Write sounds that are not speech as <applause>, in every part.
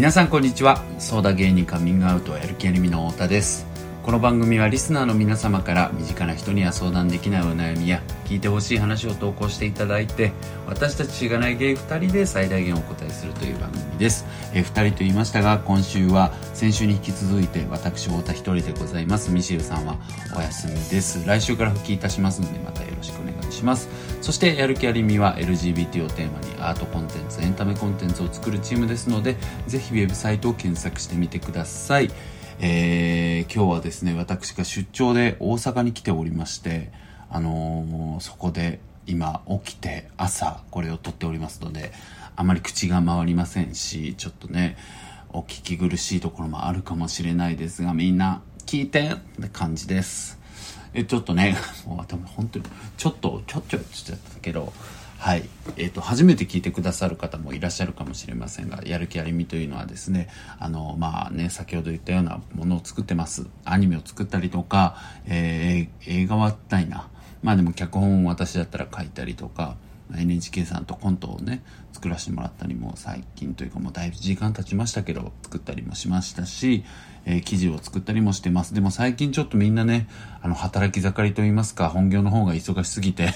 皆さんこんにちは。ソーダ芸人カミングアウトやる気ありみの太田です。この番組はリスナーの皆様から身近な人には相談できないお悩みや聞いてほしい話を投稿していただいて私たちしがないゲイ2人で最大限お答えするという番組です。え2人と言いましたが今週は先週に引き続いて私太田1人でございます。ミシェルさんはお休みです。来週から復帰いたしますのでまたよろしくお願いします。そしてやる気ありみは LGBT をテーマにアートコンテンツエンタメコンテンツを作るチームですのでぜひウェブサイトを検索してみてください。えー、今日はですね、私が出張で大阪に来ておりまして、あのー、そこで今起きて朝これを撮っておりますので、あまり口が回りませんし、ちょっとね、お聞き苦しいところもあるかもしれないですが、みんな聞いてって感じです。え、ちょっとね、もう多分本当に、ちょっと、ちょっちょっちゃったけど、はい。えっ、ー、と、初めて聞いてくださる方もいらっしゃるかもしれませんが、やる気ありみというのはですね、あの、まあね、先ほど言ったようなものを作ってます。アニメを作ったりとか、えー、映画はないな。まあでも脚本を私だったら書いたりとか、NHK さんとコントをね、作らせてもらったりも最近というかもうだいぶ時間経ちましたけど、作ったりもしましたし、えー、記事を作ったりもしてます。でも最近ちょっとみんなね、あの、働き盛りと言いますか、本業の方が忙しすぎて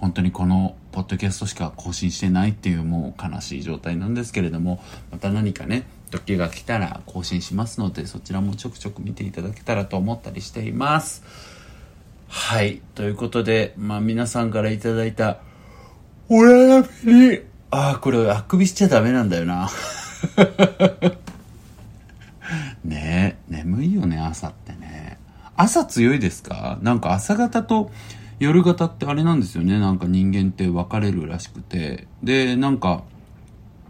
本当にこのポッドキャストしか更新してないっていうもう悲しい状態なんですけれども、また何かね、時が来たら更新しますので、そちらもちょくちょく見ていただけたらと思ったりしています。はい。ということで、まあ皆さんからいただいた、お悩みに、ああ、これあくびしちゃダメなんだよな。<laughs> ねえ、眠いよね、朝ってね。朝強いですか？なんか朝方と夜型ってあれなんですよね。なんか人間って分かれるらしくて。で、なんか、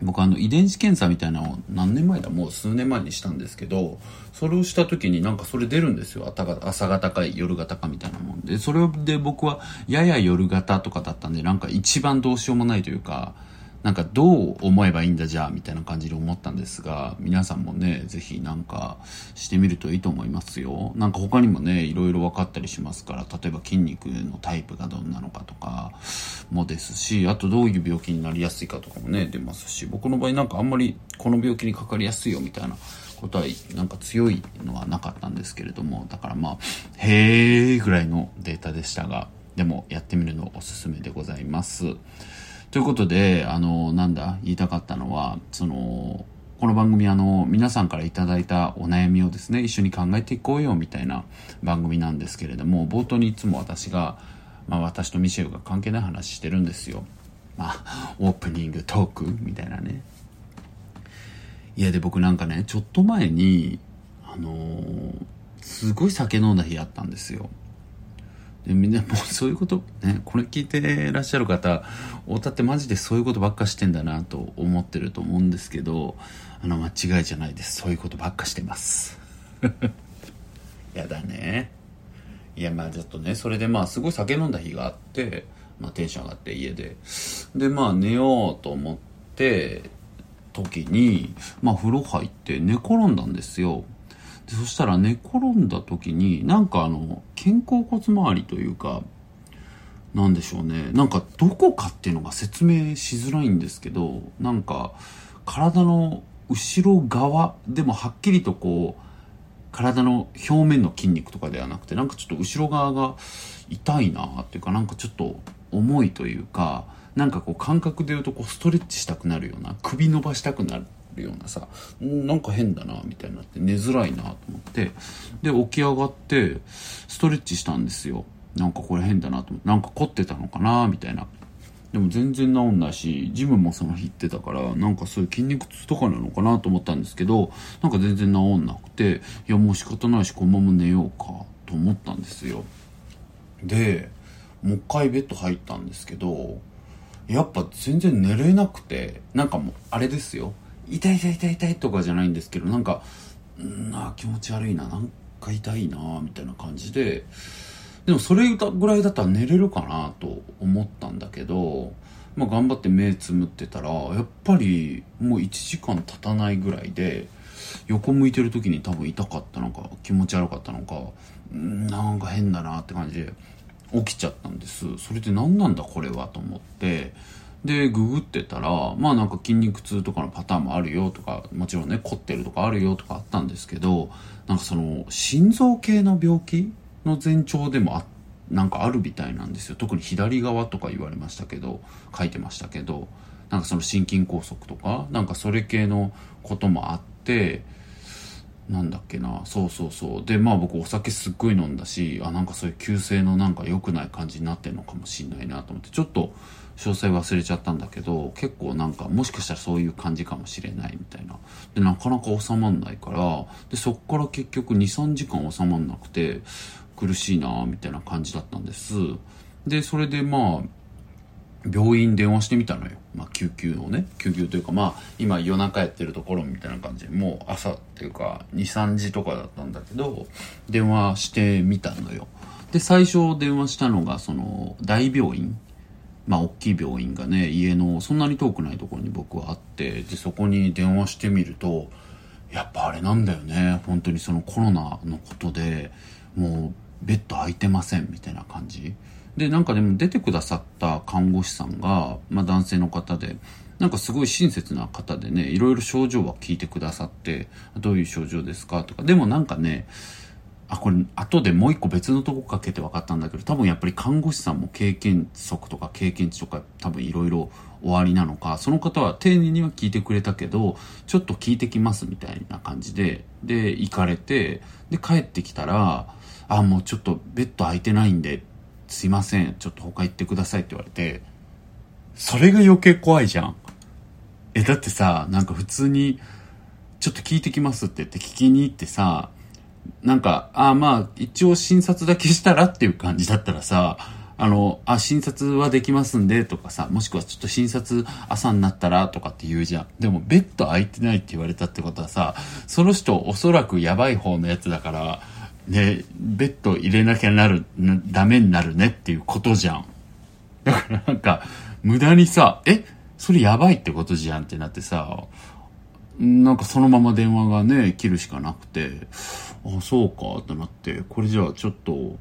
僕あの遺伝子検査みたいなのを何年前だ？もう数年前にしたんですけど、それをした時になんかそれ出るんですよ。朝型か夜型かみたいなもんで。それで僕はやや夜型とかだったんで、なんか一番どうしようもないというか、なんかどう思えばいいんだじゃあみたいな感じで思ったんですが皆さんもねぜひなんかしてみるといいと思いますよなんか他にもねいろいろ分かったりしますから例えば筋肉のタイプがどんなのかとかもですしあとどういう病気になりやすいかとかもね出ますし僕の場合なんかあんまりこの病気にかかりやすいよみたいなことはなんか強いのはなかったんですけれどもだからまあへーぐらいのデータでしたがでもやってみるのおすすめでございます。ということで、あの、なんだ、言いたかったのは、その、この番組あの、皆さんからいただいたお悩みをですね、一緒に考えていこうよ、みたいな番組なんですけれども、冒頭にいつも私が、まあ私とミシェルが関係ない話してるんですよ。まあ、オープニングトークみたいなね。いや、で僕なんかね、ちょっと前に、あのー、すごい酒飲んだ日あったんですよ。でみんなもうそういうことねこれ聞いてらっしゃる方太田ってマジでそういうことばっかしてんだなと思ってると思うんですけどあの間違いじゃないです。そういうことばっかしてます。<laughs> やだね。いやまあちょっとねそれでまあすごい酒飲んだ日があって、まあ、テンション上がって家で。でまあ寝ようと思って時にまあ風呂入って寝転んだんですよ。でそしたら寝転んだ時になんかあの肩甲骨周りというかなんでしょうね。なんかどこかっていうのが説明しづらいんですけどなんか体の後ろ側でもはっきりとこう体の表面の筋肉とかではなくてなんかちょっと後ろ側が痛いなっていうかなんかちょっと重いというかなんかこう感覚で言うとこうストレッチしたくなるような首伸ばしたくなるるようなさなんか変だなみたいになって寝づらいなと思ってで起き上がってストレッチしたんですよ。なんかこれ変だなと思ってなんか凝ってたのかなみたいな。でも全然治んないしジムもその日行ってたからなんかそういう筋肉痛とかなのかなと思ったんですけどなんか全然治んなくていやもう仕方ないしこのまま寝ようかと思ったんですよ。でもう一回ベッド入ったんですけどやっぱ全然寝れなくてなんかもうあれですよ。痛い痛い痛い痛いとかじゃないんですけどなんかうんあ気持ち悪いななんか痛いなみたいな感じででもそれぐらいだったら寝れるかなと思ったんだけど、まあ、頑張って目つむってたらやっぱりもう1時間経たないぐらいで横向いてる時に多分痛かったのか気持ち悪かったのかんなんか変だなって感じで起きちゃったんです。それで何なんだこれはと思ってで、ググってたら、まあなんか筋肉痛とかのパターンもあるよとか、もちろんね、凝ってるとかあるよとかあったんですけど、なんかその、心臓系の病気の前兆でもあ、なんかあるみたいなんですよ。特に左側とか言われましたけど、書いてましたけど、なんかその心筋梗塞とか、なんかそれ系のこともあって、なんだっけな、そうそうそう。で、まあ僕お酒すっごい飲んだし、あ、なんかそういう急性のなんか良くない感じになってんのかもしんないなと思って、ちょっと詳細忘れちゃったんだけど、結構なんかもしかしたらそういう感じかもしれないみたいな。で、なかなか収まんないから、で、そっから結局2、3時間収まんなくて、苦しいなみたいな感じだったんです。で、それでまあ、病院電話してみたのよ。まあ、救急をね。救急というか、まあ、今夜中やってるところみたいな感じで、もう朝っていうか、2、3時とかだったんだけど、電話してみたのよ。で、最初電話したのが、その、大病院。まあ、大きい病院がね、家のそんなに遠くないところに僕はあって、で、そこに電話してみると、やっぱあれなんだよね。本当にそのコロナのことで、もう、ベッド空いてませんみたいな感じ。で、なんかでも出てくださった看護師さんが、まあ男性の方で、なんかすごい親切な方でね、いろいろ症状は聞いてくださって、どういう症状ですかとか、でもなんかね、あ、これ、後でもう一個別のとこかけて分かったんだけど、多分やっぱり看護師さんも経験則とか経験値とか多分いろいろ終わりなのか、その方は丁寧には聞いてくれたけど、ちょっと聞いてきますみたいな感じで、で、行かれて、で、帰ってきたら、あ、もうちょっとベッド空いてないんで、すいません、ちょっと他行ってくださいって言われて、それが余計怖いじゃん。え、だってさ、なんか普通に、ちょっと聞いてきますって言って聞きに行ってさ、なんか、あまあ、一応診察だけしたらっていう感じだったらさ、あの、あ、診察はできますんでとかさ、もしくはちょっと診察朝になったらとかって言うじゃん。でもベッド空いてないって言われたってことはさ、その人おそらくやばい方のやつだから、ね、ベッド入れなきゃなる、ダメになるねっていうことじゃん。だからなんか、無駄にさ、え、それやばいってことじゃんってなってさ、なんかそのまま電話がね、切るしかなくて、あ、そうかってなって、これじゃあちょっと、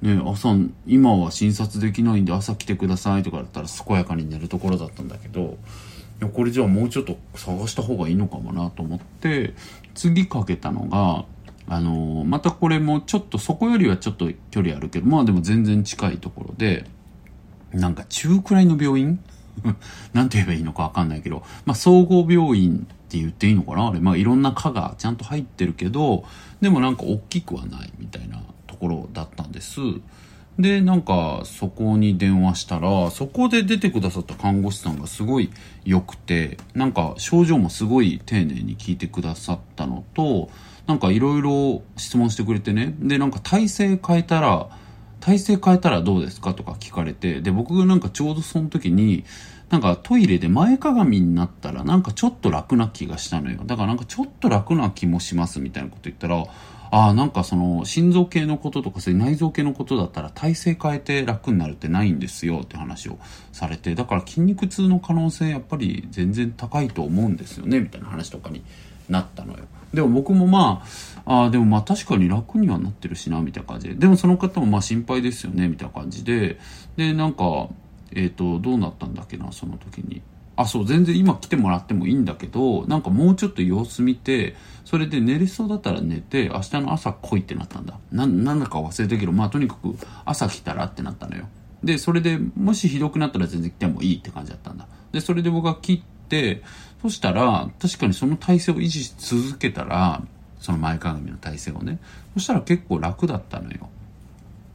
ね、朝、今は診察できないんで朝来てくださいとかだったら健やかに寝るところだったんだけど、いや、これじゃあもうちょっと探した方がいいのかもなと思って、次かけたのが、あのー、またこれもちょっとそこよりはちょっと距離あるけど、まあでも全然近いところで、なんか中くらいの病院なんて言えばいいのかわかんないけど、まあ総合病院って言っていいのかな？あれ、まあいろんな科がちゃんと入ってるけど、でもなんか大きくはないみたいなところだったんです。で、なんかそこに電話したら、そこで出てくださった看護師さんがすごい良くて、なんか症状もすごい丁寧に聞いてくださったのと、なんかいろいろ質問してくれてね。で、なんか体勢変えたら、体勢変えたらどうですか？とか聞かれて、で、僕がなんかちょうどその時に、なんかトイレで前かがみになったらなんかちょっと楽な気がしたのよ。だからなんかちょっと楽な気もしますみたいなこと言ったら、ああ、なんかその心臓系のこととかそういう内臓系のことだったら体勢変えて楽になるってないんですよって話をされて、だから筋肉痛の可能性やっぱり全然高いと思うんですよねみたいな話とかになったのよ。でも僕もまあ、あ、でもまあ確かに楽にはなってるしな、みたいな感じで。でもその方もまあ心配ですよね、みたいな感じで。で、なんか、えっ、ー、と、どうなったんだっけな、その時に。あ、そう、全然今来てもらってもいいんだけど、なんかもうちょっと様子見て、それで寝れそうだったら寝て、明日の朝来いってなったんだ。な、なんだか忘れたけど、まあとにかく朝来たらってなったのよ。で、それでもしひどくなったら全然来てもいいって感じだったんだ。で、それで僕が切って、そしたら、確かにその体勢を維持し続けたら、その前かがみの体勢をね。そしたら結構楽だったのよ。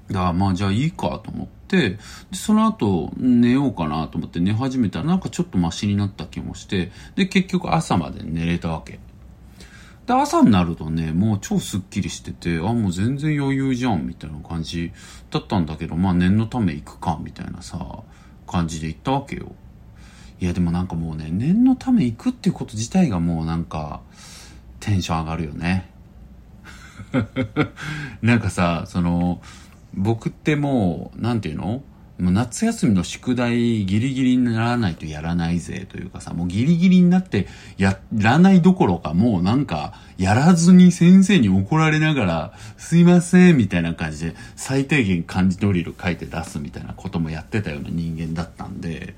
だからまあじゃあいいかと思って、でその後寝ようかなと思って寝始めたらなんかちょっとマシになった気もして、で結局朝まで寝れたわけ。で、朝になるとね、もう超スッキリしてて、あ、もう全然余裕じゃん、みたいな感じだったんだけど、まあ念のため行くか、みたいなさ、感じで行ったわけよ。いやでもなんかもうね、念のため行くっていうこと自体がもうなんか、テンション上がるよね。<laughs> なんかさ、その、僕ってもう、なんていうの？もう夏休みの宿題ギリギリにならないとやらないぜというかさ、もうギリギリになってやらないどころかもうなんかやらずに先生に怒られながらすいませんみたいな感じで最低限漢字ドリル書いて出すみたいなこともやってたような人間だったんで、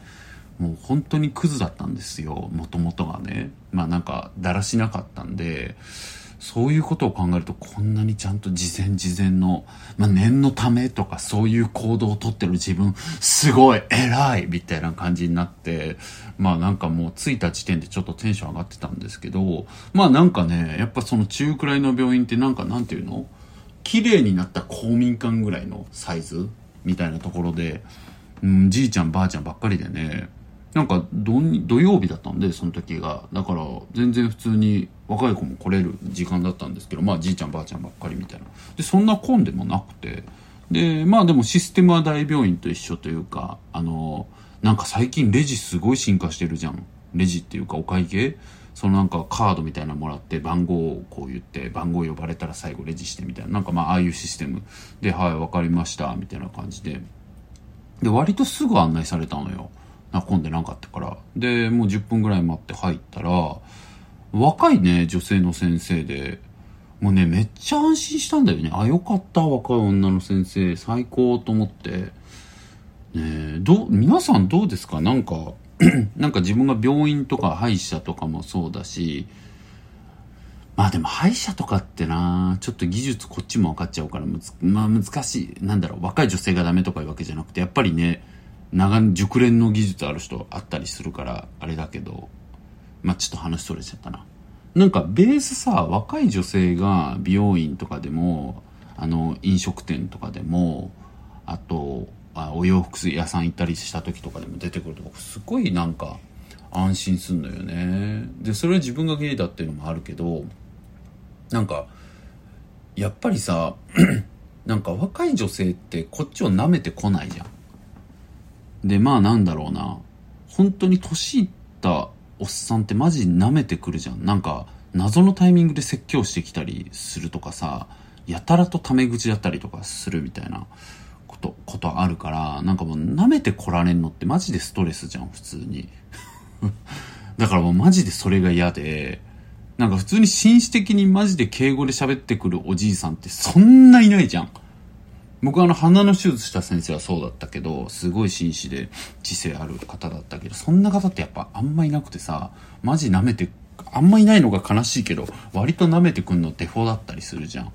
もう本当にクズだったんですよ、もともとがね。まあなんか、だらしなかったんで、そういうことを考えるとこんなにちゃんと事前事前の、まあ、念のためとかそういう行動をとってる自分、すごい偉いみたいな感じになって、まあなんかもう着いた時点でちょっとテンション上がってたんですけど、まあなんかね、やっぱその中くらいの病院ってなんかなんていうの？綺麗になった公民館ぐらいのサイズみたいなところで、うん、じいちゃんばあちゃんばっかりでね、なんか土土曜日だったんで、その時が。だから全然普通に若い子も来れる時間だったんですけど、まあじいちゃんばあちゃんばっかりみたいな。で、そんな混んでもなくて。で、まあでもシステムは大病院と一緒というか、あの、なんか最近レジすごい進化してるじゃん。レジっていうかお会計そのなんかカードみたいなのもらって番号をこう言って番号呼ばれたら最後レジしてみたいな。なんかまあああいうシステムで、はい、わかりました、みたいな感じで。で、割とすぐ案内されたのよ。な混んでなかったから。で、もう10分ぐらい待って入ったら、若いね、女性の先生で、もうね、めっちゃ安心したんだよね。あ、よかった、若い女の先生、最高と思って。ねどう、皆さんどうですか？なんか <clears throat> なんか自分が病院とか歯医者とかもそうだし、まあでも歯医者とかってなちょっと技術こっちも分かっちゃうからむつ、まあ難しい。なんだろう、若い女性がダメとかいうわけじゃなくて、やっぱりね、長熟練の技術ある人あったりするからあれだけどまあちょっと話それちゃったな。なんかベースさ若い女性が美容院とかでもあの飲食店とかでもあとあお洋服屋さん行ったりした時とかでも出てくると僕すごいなんか安心すんのよね。でそれは自分がゲイだっていうのもあるけどなんかやっぱりさ <clears throat> なんか若い女性ってこっちを舐めてこないじゃん。で、まあなんだろうな。本当に年いったおっさんってマジ舐めてくるじゃん。なんか、謎のタイミングで説教してきたりするとかさ、やたらとタメ口だったりとかするみたいなこと、ことあるから、なんかもう舐めてこられんのってマジでストレスじゃん、普通に。<laughs> だからもうマジでそれが嫌で、なんか普通に紳士的にマジで敬語で喋ってくるおじいさんってそんないないじゃん。僕はあの鼻の手術した先生はそうだったけどすごい紳士で知性ある方だったけどそんな方ってやっぱあんまいなくてさマジ舐めてあんまいないのが悲しいけど割と舐めてくんのデフォだったりするじゃん。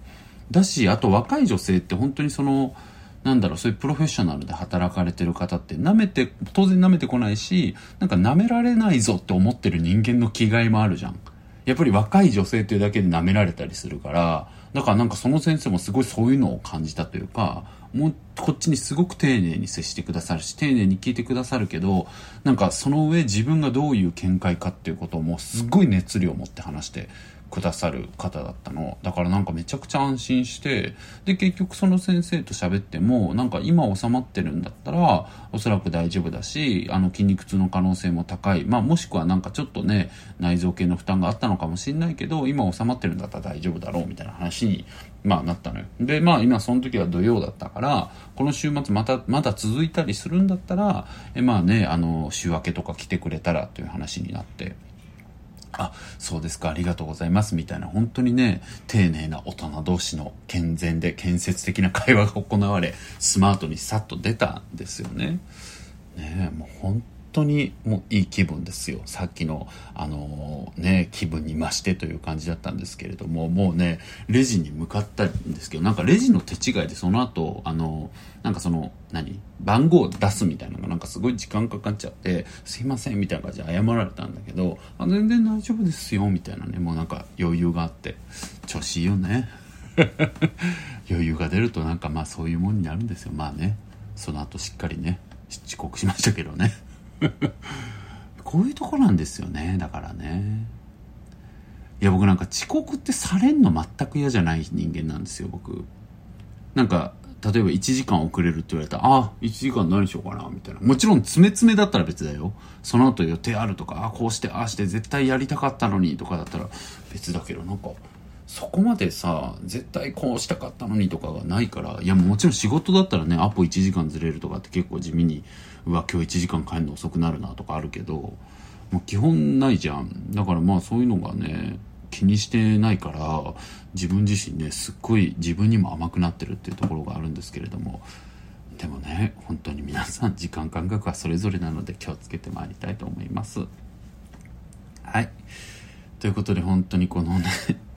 だしあと若い女性って本当にそのなんだろうそういうプロフェッショナルで働かれてる方って舐めて当然舐めてこないしなんか舐められないぞって思ってる人間の気概もあるじゃん。やっぱり若い女性っていうだけで舐められたりするからだからなんかその先生もすごいそういうのを感じたというか、もうこっちにすごく丁寧に接してくださるし、丁寧に聞いてくださるけど、なんかその上自分がどういう見解かっていうことをもうすっごい熱量を持って話してくださる方だったの。だからなんかめちゃくちゃ安心して、で、結局その先生と喋っても、なんか今収まってるんだったら、おそらく大丈夫だし、あの筋肉痛の可能性も高い。まあもしくはなんかちょっとね、内臓系の負担があったのかもしれないけど、今収まってるんだったら大丈夫だろうみたいな話に、まあなったのよ。で、まあ今その時は土曜だったから、この週末また、まだ続いたりするんだったら、えまあね、あの、週明けとか来てくれたらという話になって。あ、そうですか、ありがとうございます、みたいな、本当にね、丁寧な大人同士の健全で建設的な会話が行われ、スマートにさっと出たんですよね。ねえもう本当にもういい気分ですよ。さっきの、あのー、ね、気分に増してという感じだったんですけれども、もうね、レジに向かったんですけど、なんかレジの手違いでその後、あのー、なんかその、何？番号を出すみたいなのがなんかすごい時間かかっちゃって、すいませんみたいな感じで謝られたんだけど、あ全然大丈夫ですよみたいなね、もうなんか余裕があって、調子いいよね。<laughs> 余裕が出るとなんかまあそういうもんになるんですよ。まあね、その後しっかりね、遅刻しましたけどね。<laughs> こういうとこなんですよねだからねいや僕なんか遅刻ってされんの全く嫌じゃない人間なんですよ僕なんか例えば1時間遅れるって言われたら、あ、1時間何しようかな、みたいな。もちろん詰め詰めだったら別だよ。その後予定あるとか、あ、こうして、ああして絶対やりたかったのにとかだったら別だけど、なんか、そこまでさ、絶対こうしたかったのにとかがないから、いやもちろん仕事だったらね、アポ1時間ずれるとかって結構地味にうわ今日1時間帰るの遅くなるなとかあるけど、まあ、基本ないじゃん。だからまあそういうのがね気にしてないから自分自身ねすっごい自分にも甘くなってるっていうところがあるんですけれどもでもね本当に皆さん時間感覚はそれぞれなので気をつけてまいりたいと思います。はい。ということで本当にこのね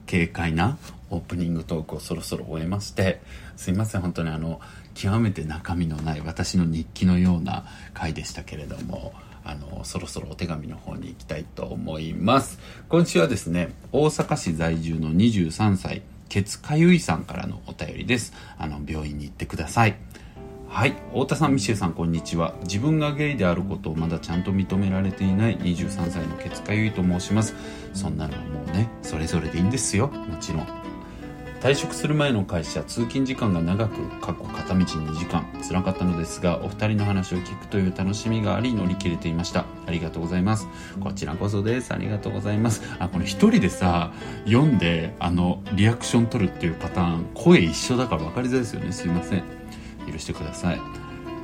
軽快なオープニングトークをそろそろ終えましてすいません本当にあの極めて中身のない私の日記のような回でしたけれどもあのそろそろお手紙の方に行きたいと思います。今週はですね大阪市在住の23歳ケツかゆいさんからのお便りです。あの病院に行ってください。はい。太田さんミシェルさんこんにちは。自分がゲイであることをまだちゃんと認められていない23歳のケツかゆいと申します。そんなのはもうねそれぞれでいいんですよ。もちろん。退職する前の会社通勤時間が長く過去片道2時間。辛かったのですがお二人の話を聞くという楽しみがあり乗り切れていました。ありがとうございます。こちらこそです。ありがとうございます。あこの一人でさ読んであのリアクション取るっていうパターン声一緒だから分かりづらいですよね。すいません。許してください、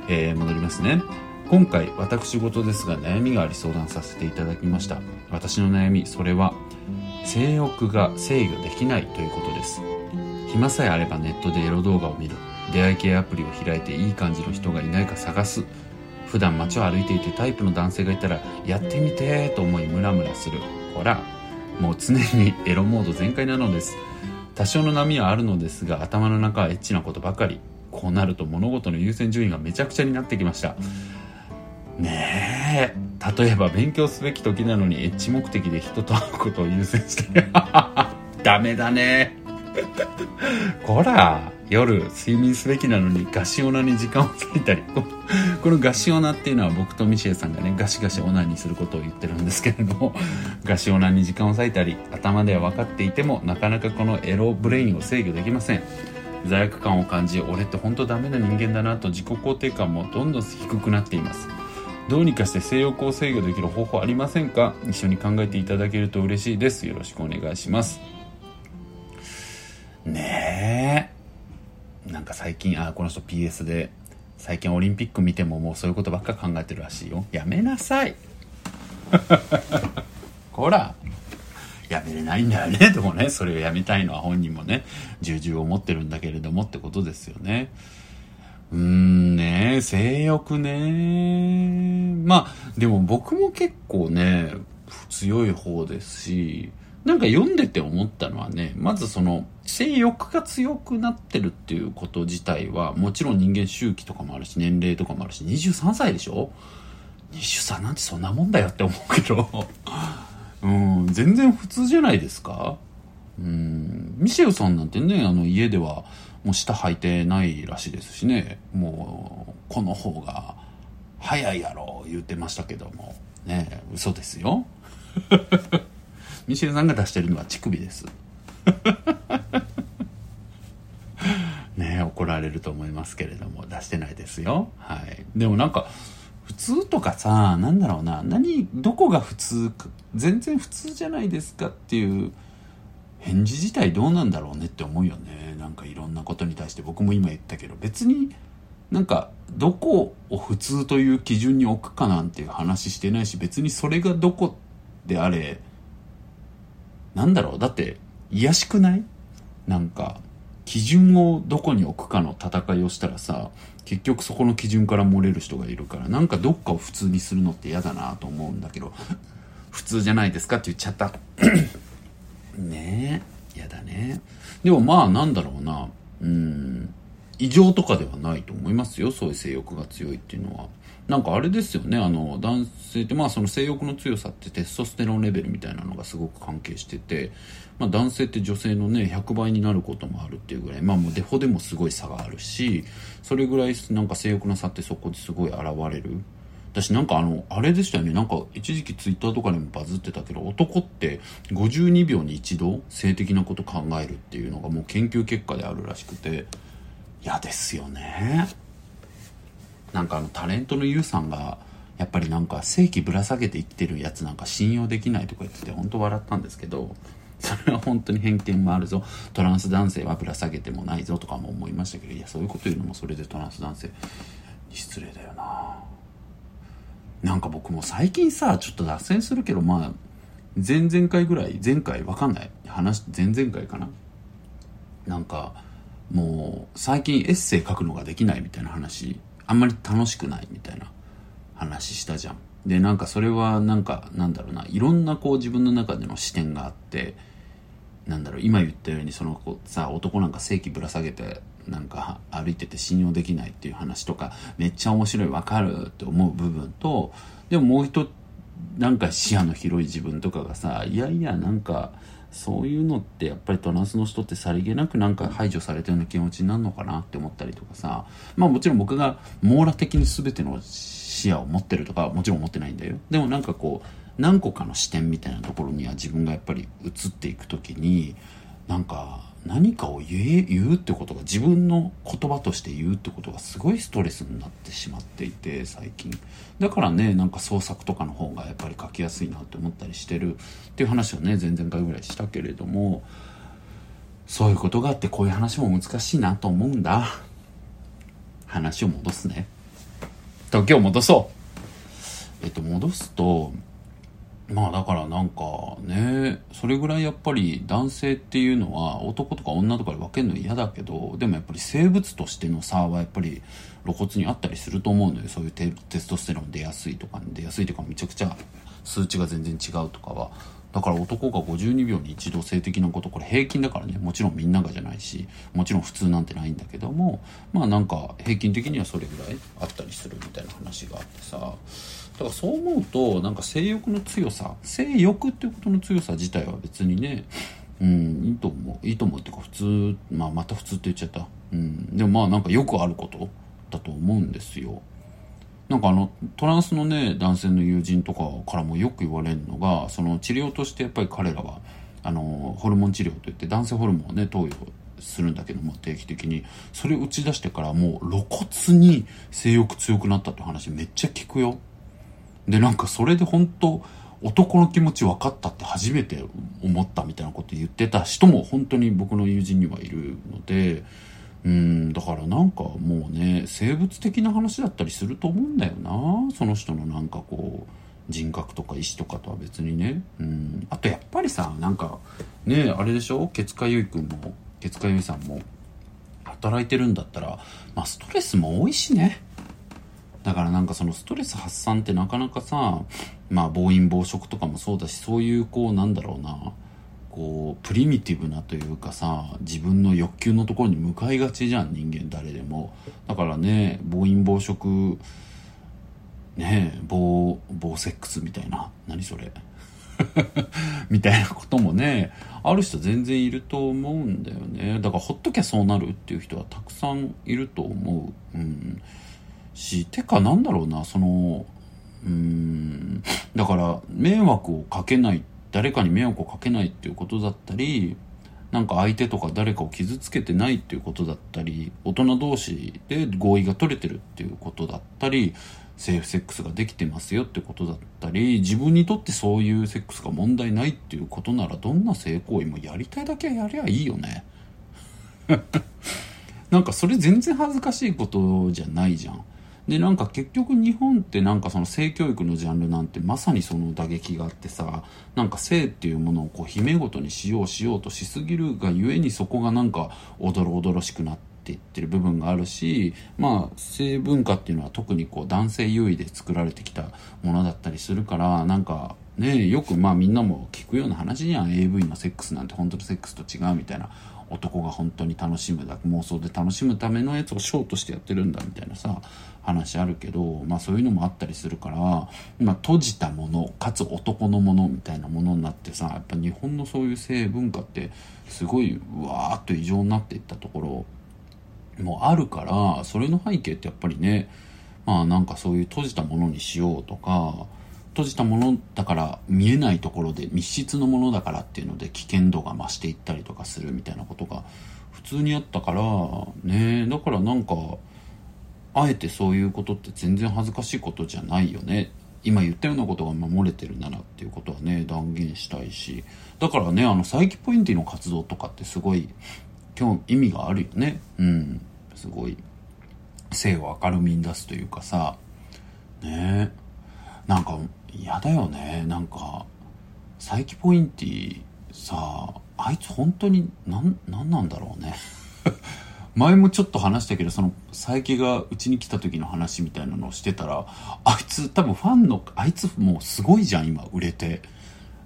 えー、戻りますね。今回私事ですが悩みがあり相談させていただきました。私の悩みそれは性欲が制御できないということです。暇さえあればネットでエロ動画を見る。出会い系アプリを開いていい感じの人がいないか探す。普段街を歩いていてタイプの男性がいたらやってみてと思いムラムラする。ほらもう常にエロモード全開なのです。多少の波はあるのですが頭の中はエッチなことばかり。こうなると物事の優先順位がめちゃくちゃになってきました。ねえ。例えば勉強すべき時なのにエッチ目的で人と会うことを優先して。<laughs> ダメだね。こら夜睡眠すべきなのにガシオナに時間を割いたり。このガシオナっていうのは僕とミシェさんがねガシガシオナにすることを言ってるんですけれどもガシオナに時間を割いたり頭では分かっていてもなかなかこのエロブレインを制御できません。罪悪感を感じ俺って本当ダメな人間だなと自己肯定感もどんどん低くなっています。どうにかして性欲を制御できる方法ありませんか？一緒に考えていただけると嬉しいです。よろしくお願いします。ねえ。なんか最近あこの人 PS で最近オリンピック見てももうそういうことばっか考えてるらしいよ。やめなさい。<laughs> ほら。やめれないんだよね。でもねそれをやめたいのは本人もね重々思ってるんだけれどもってことですよね。うーんね性欲ね。まあでも僕も結構ね強い方ですしなんか読んでて思ったのはね、まずその、性欲が強くなってるっていうこと自体は、もちろん人間周期とかもあるし、年齢とかもあるし、23歳でしょ ?23 なんてそんなもんだよって思うけど、うん、全然普通じゃないですか？うん、ミシェルさんなんてね、あの家ではもう下履いてないらしいですしね、もう、この方が早いやろ、言ってましたけども、ね、嘘ですよ。<laughs> ミシェルさんが出してるのは乳首です。<laughs> ね怒られると思いますけれども出してないですよ。はい。でもなんか普通とかさなんだろうな何どこが普通か全然普通じゃないですかっていう返事自体どうなんだろうねって思うよね。なんかいろんなことに対して僕も今言ったけど別になんかどこを普通という基準に置くかなんていう話してないし別にそれがどこであれなんだろう。だって、癒しくない？なんか、基準をどこに置くかの戦いをしたらさ、結局そこの基準から漏れる人がいるから、なんかどっかを普通にするのって嫌だなと思うんだけど、<laughs> 普通じゃないですかって言っちゃった。<coughs> ねえ、嫌だね。でもまあなんだろうな、うん、異常とかではないと思いますよ、そういう性欲が強いっていうのは。なんかあれですよね、あの、男性って、まあその性欲の強さってテストステロンレベルみたいなのがすごく関係してて、まあ男性って女性のね、100倍になることもあるっていうぐらい、まあもうデフォでもすごい差があるし、それぐらいなんか性欲の差ってそこですごい現れる。私なんかあの、あれでしたよね、なんか一時期ツイッターとかでもバズってたけど、男って52秒に一度性的なこと考えるっていうのがもう研究結果であるらしくて、嫌ですよね。なんかあのタレントの YOU さんがやっぱりなんか正規ぶら下げて生きてるやつなんか信用できないとか言ってて本当笑ったんですけどそれは本当に偏見もあるぞ。トランス男性はぶら下げてもないぞとかも思いましたけどいやそういうこと言うのもそれでトランス男性失礼だよな。なんか僕も最近さちょっと脱線するけどまあ前々回ぐらい前回わかんない。話前々回かな。なんかもう最近エッセイ書くのができないみたいな話あんまり楽しくないみたいな話したじゃん。でなんかそれはなんかなんだろうないろんなこう自分の中での視点があってなんだろう今言ったようにそのさ男なんか正規ぶら下げてなんか歩いてて信用できないっていう話とかめっちゃ面白いわかるって思う部分とでももう一なんか視野の広い自分とかがさいやいやなんかそういうのってやっぱりトランスの人ってさりげなくなんか排除されたような気持ちになるのかなって思ったりとかさまあもちろん僕が網羅的に全ての視野を持ってるとかもちろん持ってないんだよ。でもなんかこう何個かの視点みたいなところには自分がやっぱり移っていく時になんか何かを言え言うってことが自分の言葉として言うってことがすごいストレスになってしまっていて最近。だからねなんか創作とかの方がやっぱり書きやすいなって思ったりしてるっていう話をね前々回ぐらいしたけれどもそういうことがあってこういう話も難しいなと思うんだ。話を戻すね。時を戻そう。えっと戻すとまあだからなんかねそれぐらいやっぱり男性っていうのは男とか女とかで分けるの嫌だけどでもやっぱり生物としての差はやっぱり露骨にあったりすると思うのよ。そういうテストステロン出やすいとか出やすいとかめちゃくちゃ数値が全然違うとかは。だから男が52秒に一度性的なことこれ平均だからねもちろんみんながじゃないしもちろん普通なんてないんだけどもまあなんか平均的にはそれぐらいあったりするみたいな話があってさ。だからそう思うとなんか性欲の強さ性欲っていうことの強さ自体は別にねうんいいと思う。いいと思うっていうか普通まあまた普通って言っちゃった。うん。でもまあなんかよくあることだと思うんですよ。なんかあのトランスのね男性の友人とかからもよく言われるのがその治療としてやっぱり彼らはあのホルモン治療といって男性ホルモンをね投与するんだけども定期的に。それを打ち出してからもう露骨に性欲強くなったって話めっちゃ聞くよ。でなんかそれで本当男の気持ち分かったって初めて思ったみたいなこと言ってた人も本当に僕の友人にはいるのでうんだからなんかもうね生物的な話だったりすると思うんだよな。その人のなんかこう人格とか意志とかとは別にね。うん。あとやっぱりさなんかねあれでしょ？ケツカユイ君もケツカユイさんも働いてるんだったらまあストレスも多いしね。だからなんかそのストレス発散ってなかなかさ、まあ暴飲暴食とかもそうだし、そういうこうなんだろうな、こう、プリミティブなというかさ、自分の欲求のところに向かいがちじゃん、人間誰でも。だからね、暴飲暴食、ね暴、暴セックスみたいな。何それ。<laughs> みたいなこともね、ある人全然いると思うんだよね。だからほっときゃそうなるっていう人はたくさんいると思う。うん。してかなんだろうなそのうんだから迷惑をかけないって誰かに迷惑をかけないっていうことだったりなんか相手とか誰かを傷つけてないっていうことだったり大人同士で合意が取れてるっていうことだったりセーフセックスができてますよってことだったり自分にとってそういうセックスが問題ないっていうことならどんな性行為もやりたいだけはやりゃいいよね。<laughs> なんかそれ全然恥ずかしいことじゃないじゃん。でなんか結局日本ってなんかその性教育のジャンルなんてまさにその打撃があってさなんか性っていうものをこう姫ごとにしようしようとしすぎるがゆえにそこがなんかおどろおどろしくなっていってる部分があるしまあ性文化っていうのは特にこう男性優位で作られてきたものだったりするからなんかねよくまあみんなも聞くような話じゃん。AV のセックスなんて本当のセックスと違うみたいな。男が本当に楽しむだ妄想で楽しむためのやつをショーとしてやってるんだみたいなさ。話あるけど、まあそういうのもあったりするから、まあ閉じたもの、かつ男のものみたいなものになってさ、やっぱ日本のそういう性文化ってすごいわーっと異常になっていったところもあるから、それの背景ってやっぱりね、まあなんかそういう閉じたものにしようとか、閉じたものだから見えないところで密室のものだからっていうので危険度が増していったりとかするみたいなことが普通にあったからねだからなんかあえてそういうことって全然恥ずかしいことじゃないよね。今言ったようなことが守れてるならっていうことはね断言したいし。だからねあのサイキポインティの活動とかってすごい今日意味があるよね。うん。すごい。性を明るみに出すというかさ。ね。なんか嫌だよね。なんかサイキポインティさあいつ本当に何なんなんだろうね。<laughs> 前もちょっと話したけど、その、佐伯がうちに来た時の話みたいなのをしてたら、あいつ多分ファンの、あいつもうすごいじゃん、今、売れて。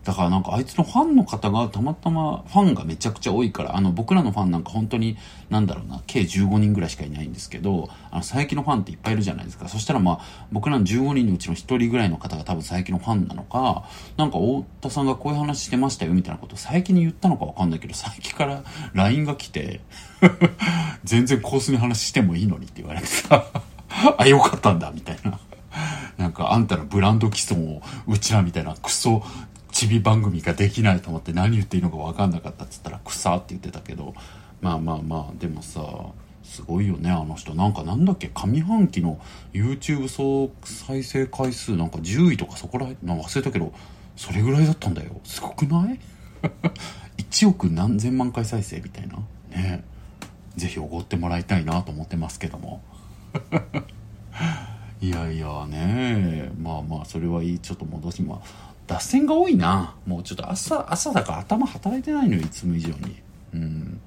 だからなんかあいつのファンの方がたまたまファンがめちゃくちゃ多いから、あの僕らのファンなんか本当になんだろうな、計15人ぐらいしかいないんですけど、あの佐伯のファンっていっぱいいるじゃないですか。そしたらまあ僕らの15人のうちの1人ぐらいの方が多分佐伯のファンなのか、なんか太田さんがこういう話してましたよみたいなことを佐伯に言ったのかわかんないけど、佐伯から LINE が来て <laughs> 全然コースに話してもいいのにって言われてさあ、よかったんだみたいな。なんかあんたのブランド既存をうちらみたいなクソチビ番組ができないと思って何言っていいのか分かんなかったっつったら草って言ってたけどまあまあまあでもさすごいよねあの人。なんかなんだっけ上半期の YouTube 総再生回数なんか10位とかそこらへん忘れたけどそれぐらいだったんだよ。すごくない？<laughs> 1億何千万回再生みたいな。ね。ぜひおごってもらいたいなと思ってますけども。<laughs> いやいやね。まあまあそれはいい。ちょっと戻します。脱線が多いな。もうちょっと朝、朝だから頭働いてないのよ、いつも以上に。うん。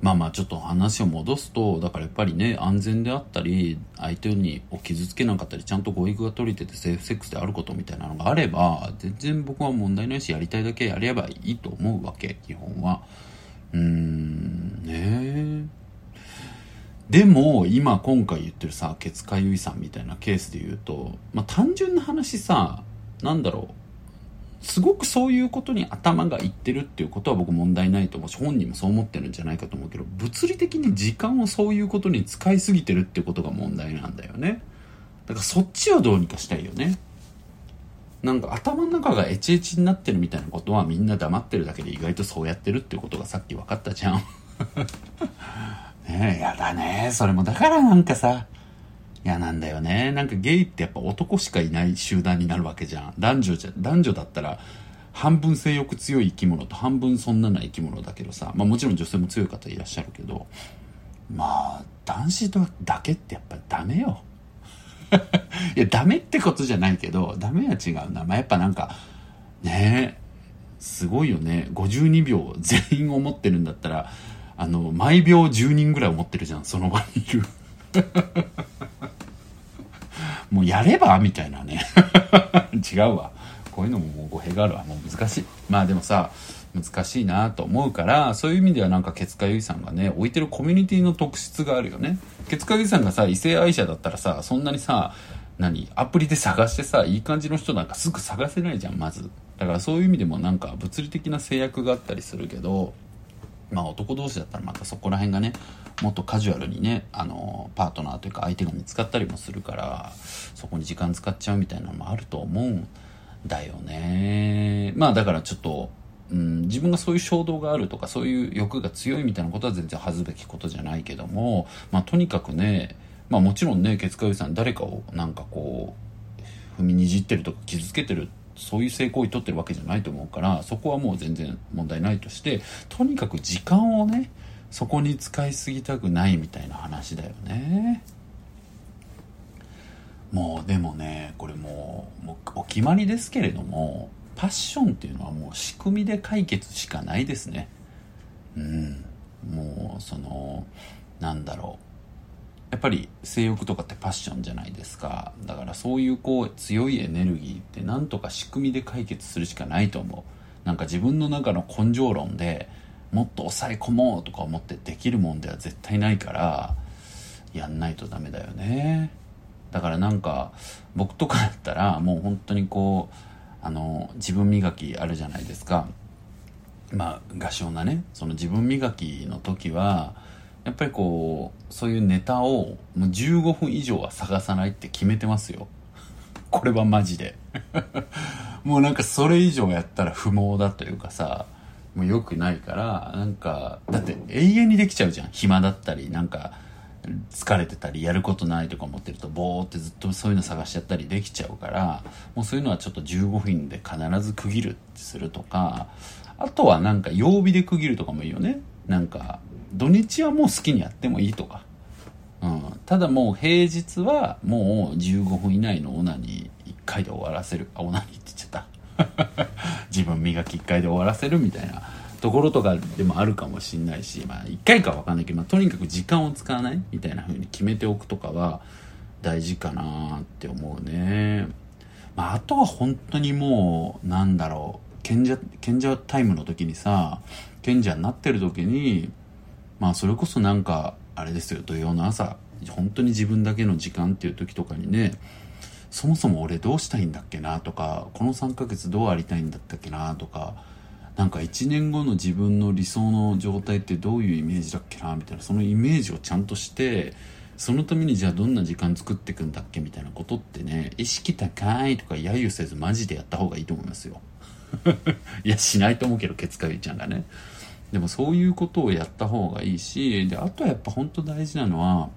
まあまあちょっと話を戻すと、だからやっぱりね、安全であったり、相手にを傷つけなかったり、ちゃんと語育が取れててセーフセックスであることみたいなのがあれば、全然僕は問題ないし、やりたいだけやればいいと思うわけ、基本は。うーん、ねでも、今今回言ってるさ、ケツカユイさんみたいなケースで言うと、まあ単純な話さ、なんだろう。すごくそういうことに頭がいってるっていうことは僕問題ないと思うし本人もそう思ってるんじゃないかと思うけど物理的に時間をそういうことに使いすぎてるっていうことが問題なんだよね。だからそっちをどうにかしたいよね。なんか頭の中がエチエチになってるみたいなことはみんな黙ってるだけで意外とそうやってるっていうことがさっき分かったじゃん。<laughs> ねえやだね。それもだからなんかさ嫌なんだよね。なんかゲイってやっぱ男しかいない集団になるわけじゃん。男女じゃ、男女だったら、半分性欲強い生き物と半分そんなな生き物だけどさ、まあもちろん女性も強い方いらっしゃるけど、まあ、男子だけってやっぱダメよ。<laughs> いや、ダメってことじゃないけど、ダメは違うな。まあやっぱなんか、ねえ、すごいよね。52秒全員思ってるんだったら、あの、毎秒10人ぐらい思ってるじゃん、その場にいる。もうやればみたいなね。<laughs> 違うわ。こういうのももう語弊があるわ。もう難しい。まあでもさ、難しいなと思うから、そういう意味ではなんかケツカユイさんがね、置いてるコミュニティの特質があるよね。ケツカユイさんがさ、異性愛者だったらさ、そんなにさ、何アプリで探してさ、いい感じの人なんかすぐ探せないじゃん、まず。だからそういう意味でもなんか物理的な制約があったりするけど、まあ男同士だったらまたそこら辺がね、もっとカジュアルにね、あの、パートナーというか相手が見つかったりもするから、そこに時間使っちゃうみたいなのもあると思うんだよね。まあだからちょっと、うん、自分がそういう衝動があるとかそういう欲が強いみたいなことは全然恥ずべきことじゃないけども、まあとにかくね、まあもちろんね、ケツカユさん誰かをなんかこう、踏みにじってるとか傷つけてるってそういう性行為取ってるわけじゃないと思うからそこはもう全然問題ないとしてとにかく時間をねそこに使いすぎたくないみたいな話だよね。もうでもねこれもうもうお決まりですけれどもパッションっていうのはもう仕組みで解決しかないですね。うん。もうそのなんだろう。やっぱり性欲とかってパッションじゃないですか。だからそういうこう強いエネルギーってなんとか仕組みで解決するしかないと思う。なんか自分の中の根性論でもっと抑え込もうとか思ってできるもんでは絶対ないからやんないとダメだよね。だからなんか僕とかだったらもう本当にこうあの自分磨きあるじゃないですか。まあ合唱なねその自分磨きの時はやっぱりこうそういうネタをもう15分以上は探さないって決めてますよ。<laughs> これはマジで。<laughs> もうなんかそれ以上やったら不毛だというかさもう良くないからなんかだって永遠にできちゃうじゃん。暇だったりなんか疲れてたりやることないとか思ってるとボーってずっとそういうの探しちゃったりできちゃうからもうそういうのはちょっと15分で必ず区切るするとかあとはなんか曜日で区切るとかもいいよね。なんか土日はもう好きにやってもいいとか、うん、ただもう平日はもう15分以内のオナに1回で終わらせる。あオナニーって言っちゃった。<laughs> 自分磨き1回で終わらせるみたいなところとかでもあるかもしんないし、まあ一回かわかんないけど、まあとにかく時間を使わないみたいな風に決めておくとかは大事かなって思うね。まああとは本当にもう、なんだろう、賢者、賢者タイムの時にさ、賢者になってる時に、まあそれこそなんか、あれですよ、土曜の朝、本当に自分だけの時間っていう時とかにね、そもそも俺どうしたいんだっけなとか、この3ヶ月どうありたいんだったっけなとか、なんか1年後の自分の理想の状態ってどういうイメージだっけなみたいな、そのイメージをちゃんとして、そのためにじゃあどんな時間作っていくんだっけみたいなことってね、意識高いとか揶揄せずマジでやった方がいいと思いますよ。<laughs> いや、しないと思うけど、ケツカユちゃんがね。でもそういうことをやった方がいいし、で、あとはやっぱ本当大事なのは、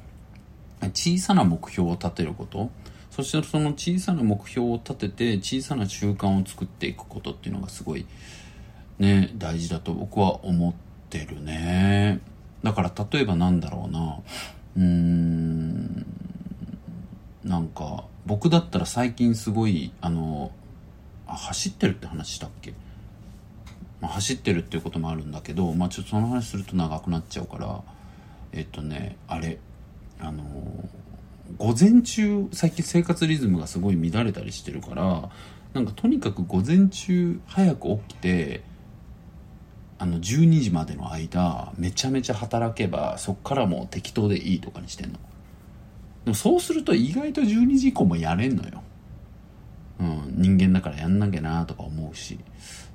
小さな目標を立てること。そしてその小さな目標を立てて小さな習慣を作っていくことっていうのがすごいね、大事だと僕は思ってるね。だから例えばなんだろうな、うーん、なんか僕だったら最近すごい、あの、あ走ってるって話したっけ？まあ、走ってるっていうこともあるんだけど、まあ、ちょっとその話すると長くなっちゃうから、えっとね、あれ、あの午前中、最近生活リズムがすごい乱れたりしてるから、なんかとにかく午前中早く起きて、あの12時までの間、めちゃめちゃ働けば、そっからもう適当でいいとかにしてんの。でもそうすると意外と12時以降もやれんのよ。うん、人間だからやんなきゃなとか思うし。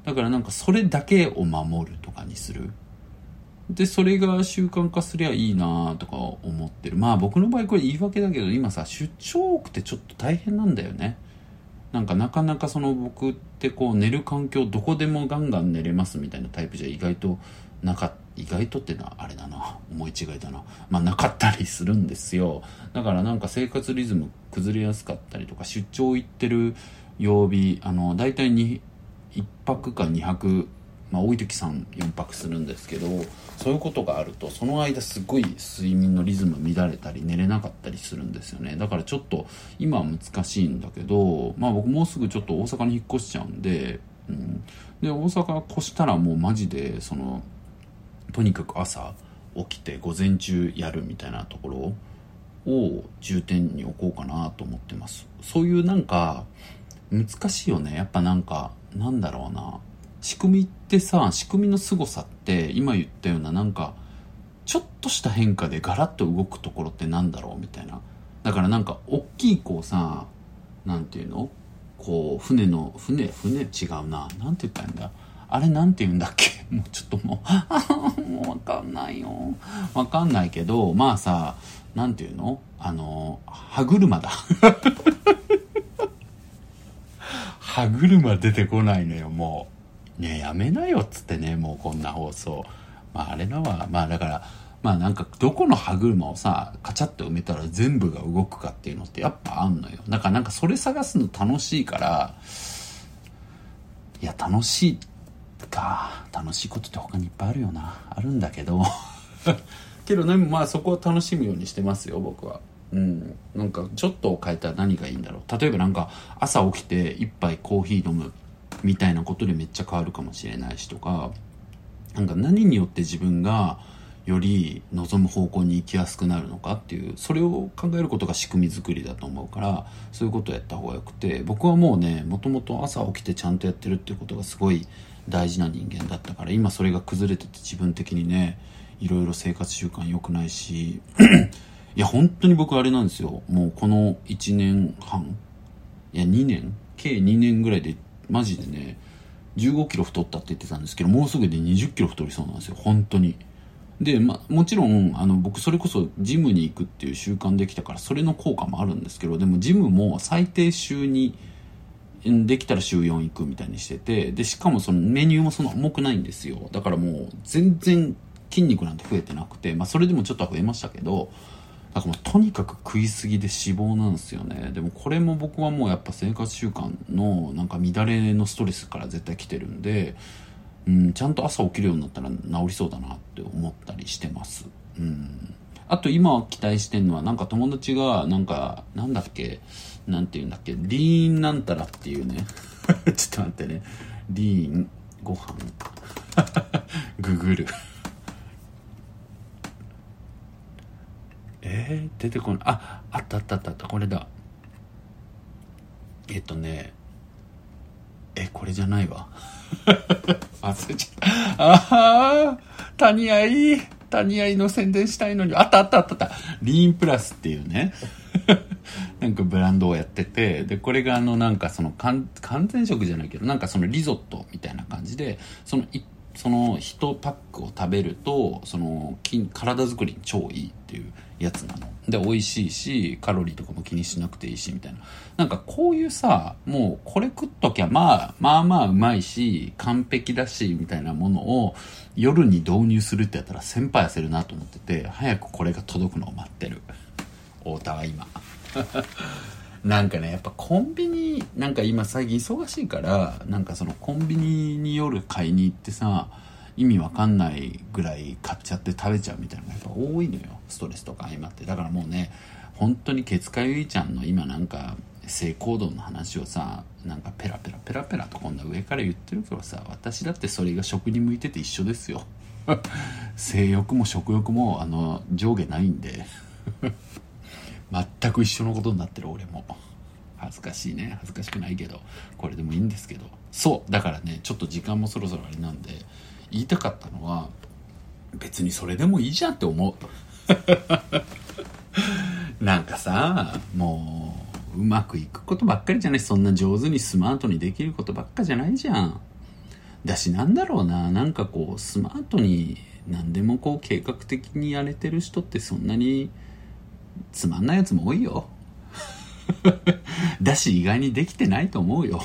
だからなんかそれだけを守るとかにする。で、それが習慣化すりゃいいなとか思ってる。まあ僕の場合これ言い訳だけど、今さ、出張多くてちょっと大変なんだよね。なんかなかなかその僕ってこう寝る環境どこでもガンガン寝れますみたいなタイプじゃ意外となかった意外とってのはあれだな。思い違いだな。まあなかったりするんですよ。だからなんか生活リズム崩れやすかったりとか出張行ってる曜日あの大体に1泊か2泊まあ多い時34泊するんですけどそういうことがあるとその間すごい睡眠のリズム乱れたり寝れなかったりするんですよね。だからちょっと今は難しいんだけどまあ僕もうすぐちょっと大阪に引っ越しちゃうんで、うん、で大阪越したらもうマジでそのとにかく朝起きて午前中やるみたいなところを重点に置こうかなと思ってます。そういうなんか難しいよね。やっぱなんかなんだろうな。仕組みってさ、仕組みの凄さって今言ったようななんか、ちょっとした変化でガラッと動くところってなんだろうみたいな。だからなんか、大きいこうさ、なんていうの？こう、船の、船、船違うな。なんて言ったらいいんだ？あれなんて言うんだっけ？もうちょっともうもうわかんないよ。わかんないけど、まあさ、なんていうの？あの、歯車だ。<laughs> 歯車出てこないのよ、もう。ねやめなよっつってね、もうこんな放送。まああれだわ。まあだから、まあなんかどこの歯車をさ、カチャッと埋めたら全部が動くかっていうのってやっぱあんのよ。だからなんかそれ探すの楽しいから、いや楽しいか。楽しいことって他にいっぱいあるよな。あるんだけど。<laughs> けどね、まあそこを楽しむようにしてますよ、僕は。うん。なんかちょっと変えたら何がいいんだろう。例えばなんか朝起きて一杯コーヒー飲む。みたいなことでめっちゃ変わるかもしれないしとか、なんか何によって自分がより望む方向に行きやすくなるのかっていう、それを考えることが仕組み作りだと思うから、そういうことをやった方がよくて、僕はもうね、もともと朝起きてちゃんとやってるっていうことがすごい大事な人間だったから、今それが崩れてて自分的にね、いろいろ生活習慣良くないし、いや、本当に僕あれなんですよ。もうこの1年半、いや2年計2年ぐらいでマジでね、15キロ太ったって言ってたんですけど、もうすぐで20キロ太りそうなんですよ、本当に。で、まもちろん、あの、僕それこそジムに行くっていう習慣できたから、それの効果もあるんですけど、でもジムも最低週に、できたら週4行くみたいにしてて、で、しかもそのメニューもそんな重くないんですよ。だからもう全然筋肉なんて増えてなくて、まあそれでもちょっとは増えましたけど、だかもうとにかく食いすぎで脂肪なんですよね。でもこれも僕はもうやっぱ生活習慣のなんか乱れのストレスから絶対来てるんで、うん、ちゃんと朝起きるようになったら治りそうだなって思ったりしてます。うん。あと今期待してんのはなんか友達がなんか、なんだっけ、なんて言うんだっけ、リーンなんたらっていうね。<laughs> ちょっと待ってね。リーン、ご飯。<laughs> ググる。えー、出てこない。あ、あったあったあったあった、これだ。えっとね、え、これじゃないわ。<laughs> 忘れちゃった。ああ、谷合谷合の宣伝したいのに、あったあったあったあった。リーンプラスっていうね。<laughs> なんかブランドをやってて、で、これがあのなんかその完全食じゃないけど、なんかそのリゾットみたいな感じで、そのその1パックを食べると、その筋、体作りに超いいっていうやつなの。で、美味しいし、カロリーとかも気にしなくていいし、みたいな。なんかこういうさ、もうこれ食っときゃ、まあ、まあまあうまいし、完璧だし、みたいなものを夜に導入するってやったら先輩痩せるなと思ってて、早くこれが届くのを待ってる。太田は今。<laughs> なんかね、やっぱコンビニ、なんか今最近忙しいから、なんかそのコンビニに夜買いに行ってさ、意味わかんないぐらい買っちゃって食べちゃうみたいなのがやっぱ多いのよ。ストレスとか相まって。だからもうね、本当にケツカユイちゃんの今なんか性行動の話をさ、なんかペラペラペラペラとこんな上から言ってるけどさ、私だってそれが食に向いてて一緒ですよ。<laughs> 性欲も食欲もあの上下ないんで全く一緒のことになってる俺も。恥ずかしいね。恥ずかしくないけど、これでもいいんですけど。そう。だからね、ちょっと時間もそろそろあれなんで、言いたかったのは別にそれでもいいじゃんって思う <laughs> なんかさもううまくいくことばっかりじゃないそんな上手にスマートにできることばっかじゃないじゃんだしなんだろうななんかこうスマートに何でもこう計画的にやれてる人ってそんなにつまんないやつも多いよ。<laughs> だし意外にできてないと思うよ。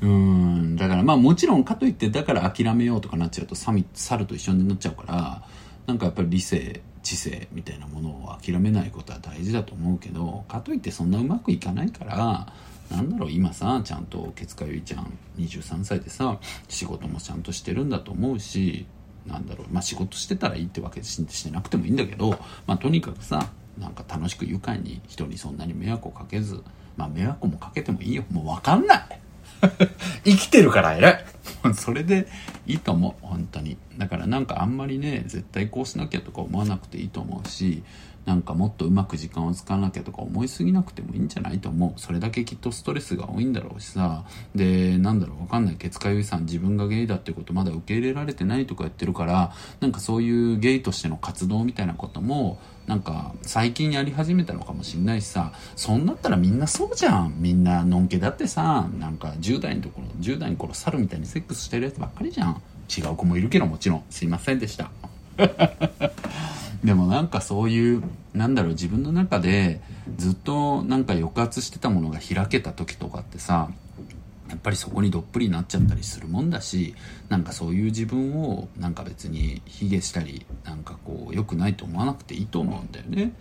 うん、だからまあもちろんかといってだから諦めようとかなっちゃうとサミ猿と一緒になっちゃうから、なんかやっぱり理性、知性みたいなものを諦めないことは大事だと思うけど、かといってそんなうまくいかないから、なんだろう今さ、ちゃんとケツカユイちゃん23歳でさ、仕事もちゃんとしてるんだと思うし、なんだろう、まあ仕事してたらいいってわけしてなくてもいいんだけど、まあとにかくさ、なんか楽しく愉快に人にそんなに迷惑をかけず、まあ迷惑もかけてもいいよ。もうわかんない。<laughs> 生きてるから偉い。<laughs> それでいいと思う。本当に。だからなんかあんまりね絶対こうしなきゃとか思わなくていいと思うしなんかもっとうまく時間を使わなきゃとか思いすぎなくてもいいんじゃないと思う。それだけきっとストレスが多いんだろうしさ。でなんだろうわかんない。ケツカユイさん自分がゲイだってことまだ受け入れられてないとか言ってるからなんかそういうゲイとしての活動みたいなこともなんか最近やり始めたのかもしんないしさ。そんなったらみんなそうじゃん。みんなのんけだってさ。なんか10代のところ10代の頃猿みたいにセックスしてるやつばっかりじゃん。違う子もいるけどもちろん。すいませんでした。でもなんかそういうなんだろう自分の中でずっとなんか抑圧してたものが開けた時とかってさやっぱりそこにどっぷりになっちゃったりするもんだしなんかそういう自分をなんか別に卑下したりなんかこう良くないと思わなくていいと思うんだよね。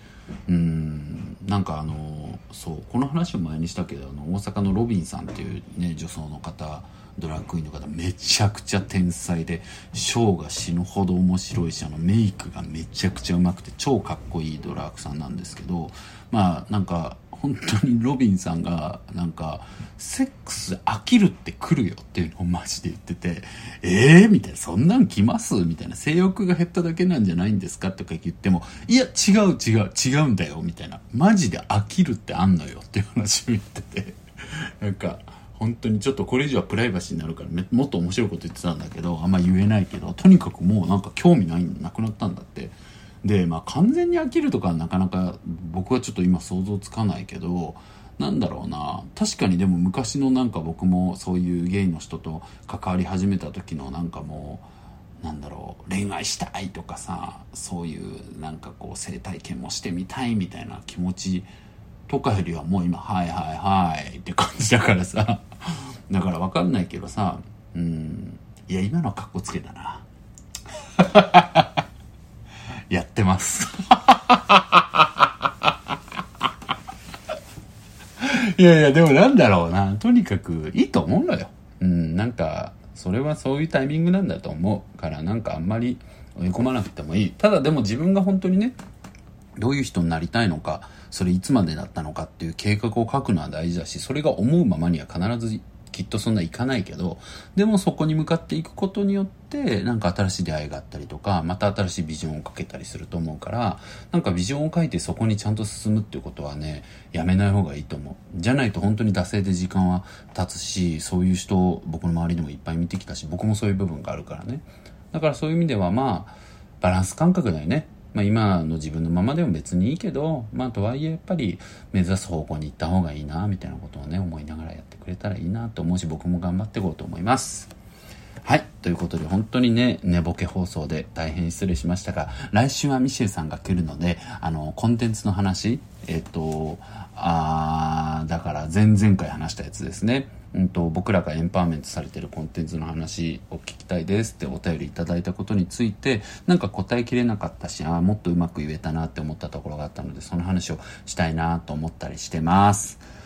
うん。なんかあのそうこの話を前にしたけどあの大阪のロビンさんっていうね女装の方ドラッグクイーンの方めちゃくちゃ天才でショーが死ぬほど面白いしあのメイクがめちゃくちゃうまくて超かっこいいドラッグさんなんですけどまあなんか本当にロビンさんがなんかセックス飽きるって来るよっていうのをマジで言っててええー、みたいなそんなん来ます？みたいな性欲が減っただけなんじゃないんですかとか言ってもいや違う違う違うんだよみたいなマジで飽きるってあんのよっていう話を言っててなんか本当にちょっとこれ以上はプライバシーになるからもっと面白いこと言ってたんだけどあんま言えないけどとにかくもうなんか興味ないなくなったんだって。でまあ完全に飽きるとかなかなか僕はちょっと今想像つかないけどなんだろうな。確かにでも昔のなんか僕もそういうゲイの人と関わり始めた時のなんかもうなんだろう恋愛したいとかさそういうなんかこう性体験もしてみたいみたいな気持ちとかよりはもう今、はいはいはいって感じだからさ。だからわかんないけどさ、うん。いや、今のはカッコつけたな。<laughs> やってます <laughs> いやいや、でもなんだろうな。とにかくいいと思うのよ。うん、なんか、それはそういうタイミングなんだと思うから、なんかあんまり追い込まなくてもいい。ただでも自分が本当にね、どういう人になりたいのか、それいつまでだったのかっていう計画を書くのは大事だし、それが思うままには必ずきっとそんないかないけど、でもそこに向かっていくことによって、なんか新しい出会いがあったりとか、また新しいビジョンをかけたりすると思うから、なんかビジョンを書いてそこにちゃんと進むっていうことはね、やめない方がいいと思う。じゃないと本当に惰性で時間は経つし、そういう人を、僕の周りでもいっぱい見てきたし、僕もそういう部分があるからね。だからそういう意味ではまあ、バランス感覚だよね。まあ、今の自分のままでも別にいいけど、まあ、とはいえやっぱり目指す方向に行った方がいいな、みたいなことをね、思いながらやってくれたらいいなと思うし、僕も頑張っていこうと思います。はい。ということで、本当にね、寝ぼけ放送で大変失礼しましたが、来週はミシェルさんが来るので、あの、コンテンツの話、えっと、ああ前々回話したやつですね。うんと、僕らがエンパワーメントされてるコンテンツの話を聞きたいですってお便りいただいたことについて、なんか答えきれなかったし、あもっとうまく言えたなって思ったところがあったので、その話をしたいなと思ったりしてます。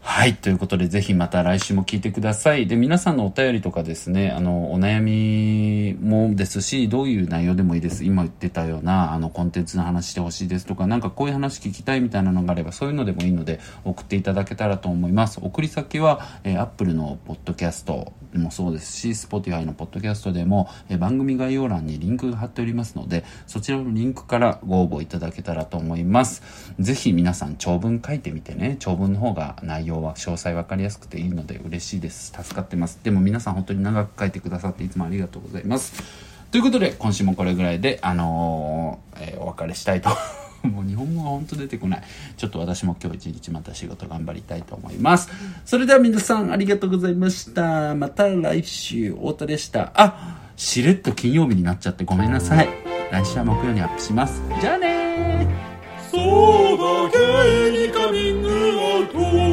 はい。ということで、ぜひまた来週も聞いてください。で、皆さんのお便りとかですね、あの、お悩みもですし、どういう内容でもいいです。今言ってたような、あの、コンテンツの話してほしいですとか、なんかこういう話聞きたいみたいなのがあれば、そういうのでもいいので、送っていただけたらと思います。送り先は、えー、Apple のポッドキャストもそうですし、Spotify のポッドキャストでも、えー、番組概要欄にリンクが貼っておりますので、そちらのリンクからご応募いただけたらと思います。ぜひ皆さん長文書いてみてね、長文の方が内容は詳細分かりやすくていいので嬉しいです。助かってます。でも皆さん本当に長く書いてくださっていつもありがとうございます。ということで、今週もこれぐらいで、あのー、えー、お別れしたいと <laughs> もう日本語が本当出てこない。ちょっと私も今日一日また仕事頑張りたいと思います。それでは皆さんありがとうございました。また来週、太田でした。あ、しれっと金曜日になっちゃってごめんなさい。来週は木曜にアップします。じゃあねそうだけにカミングアウト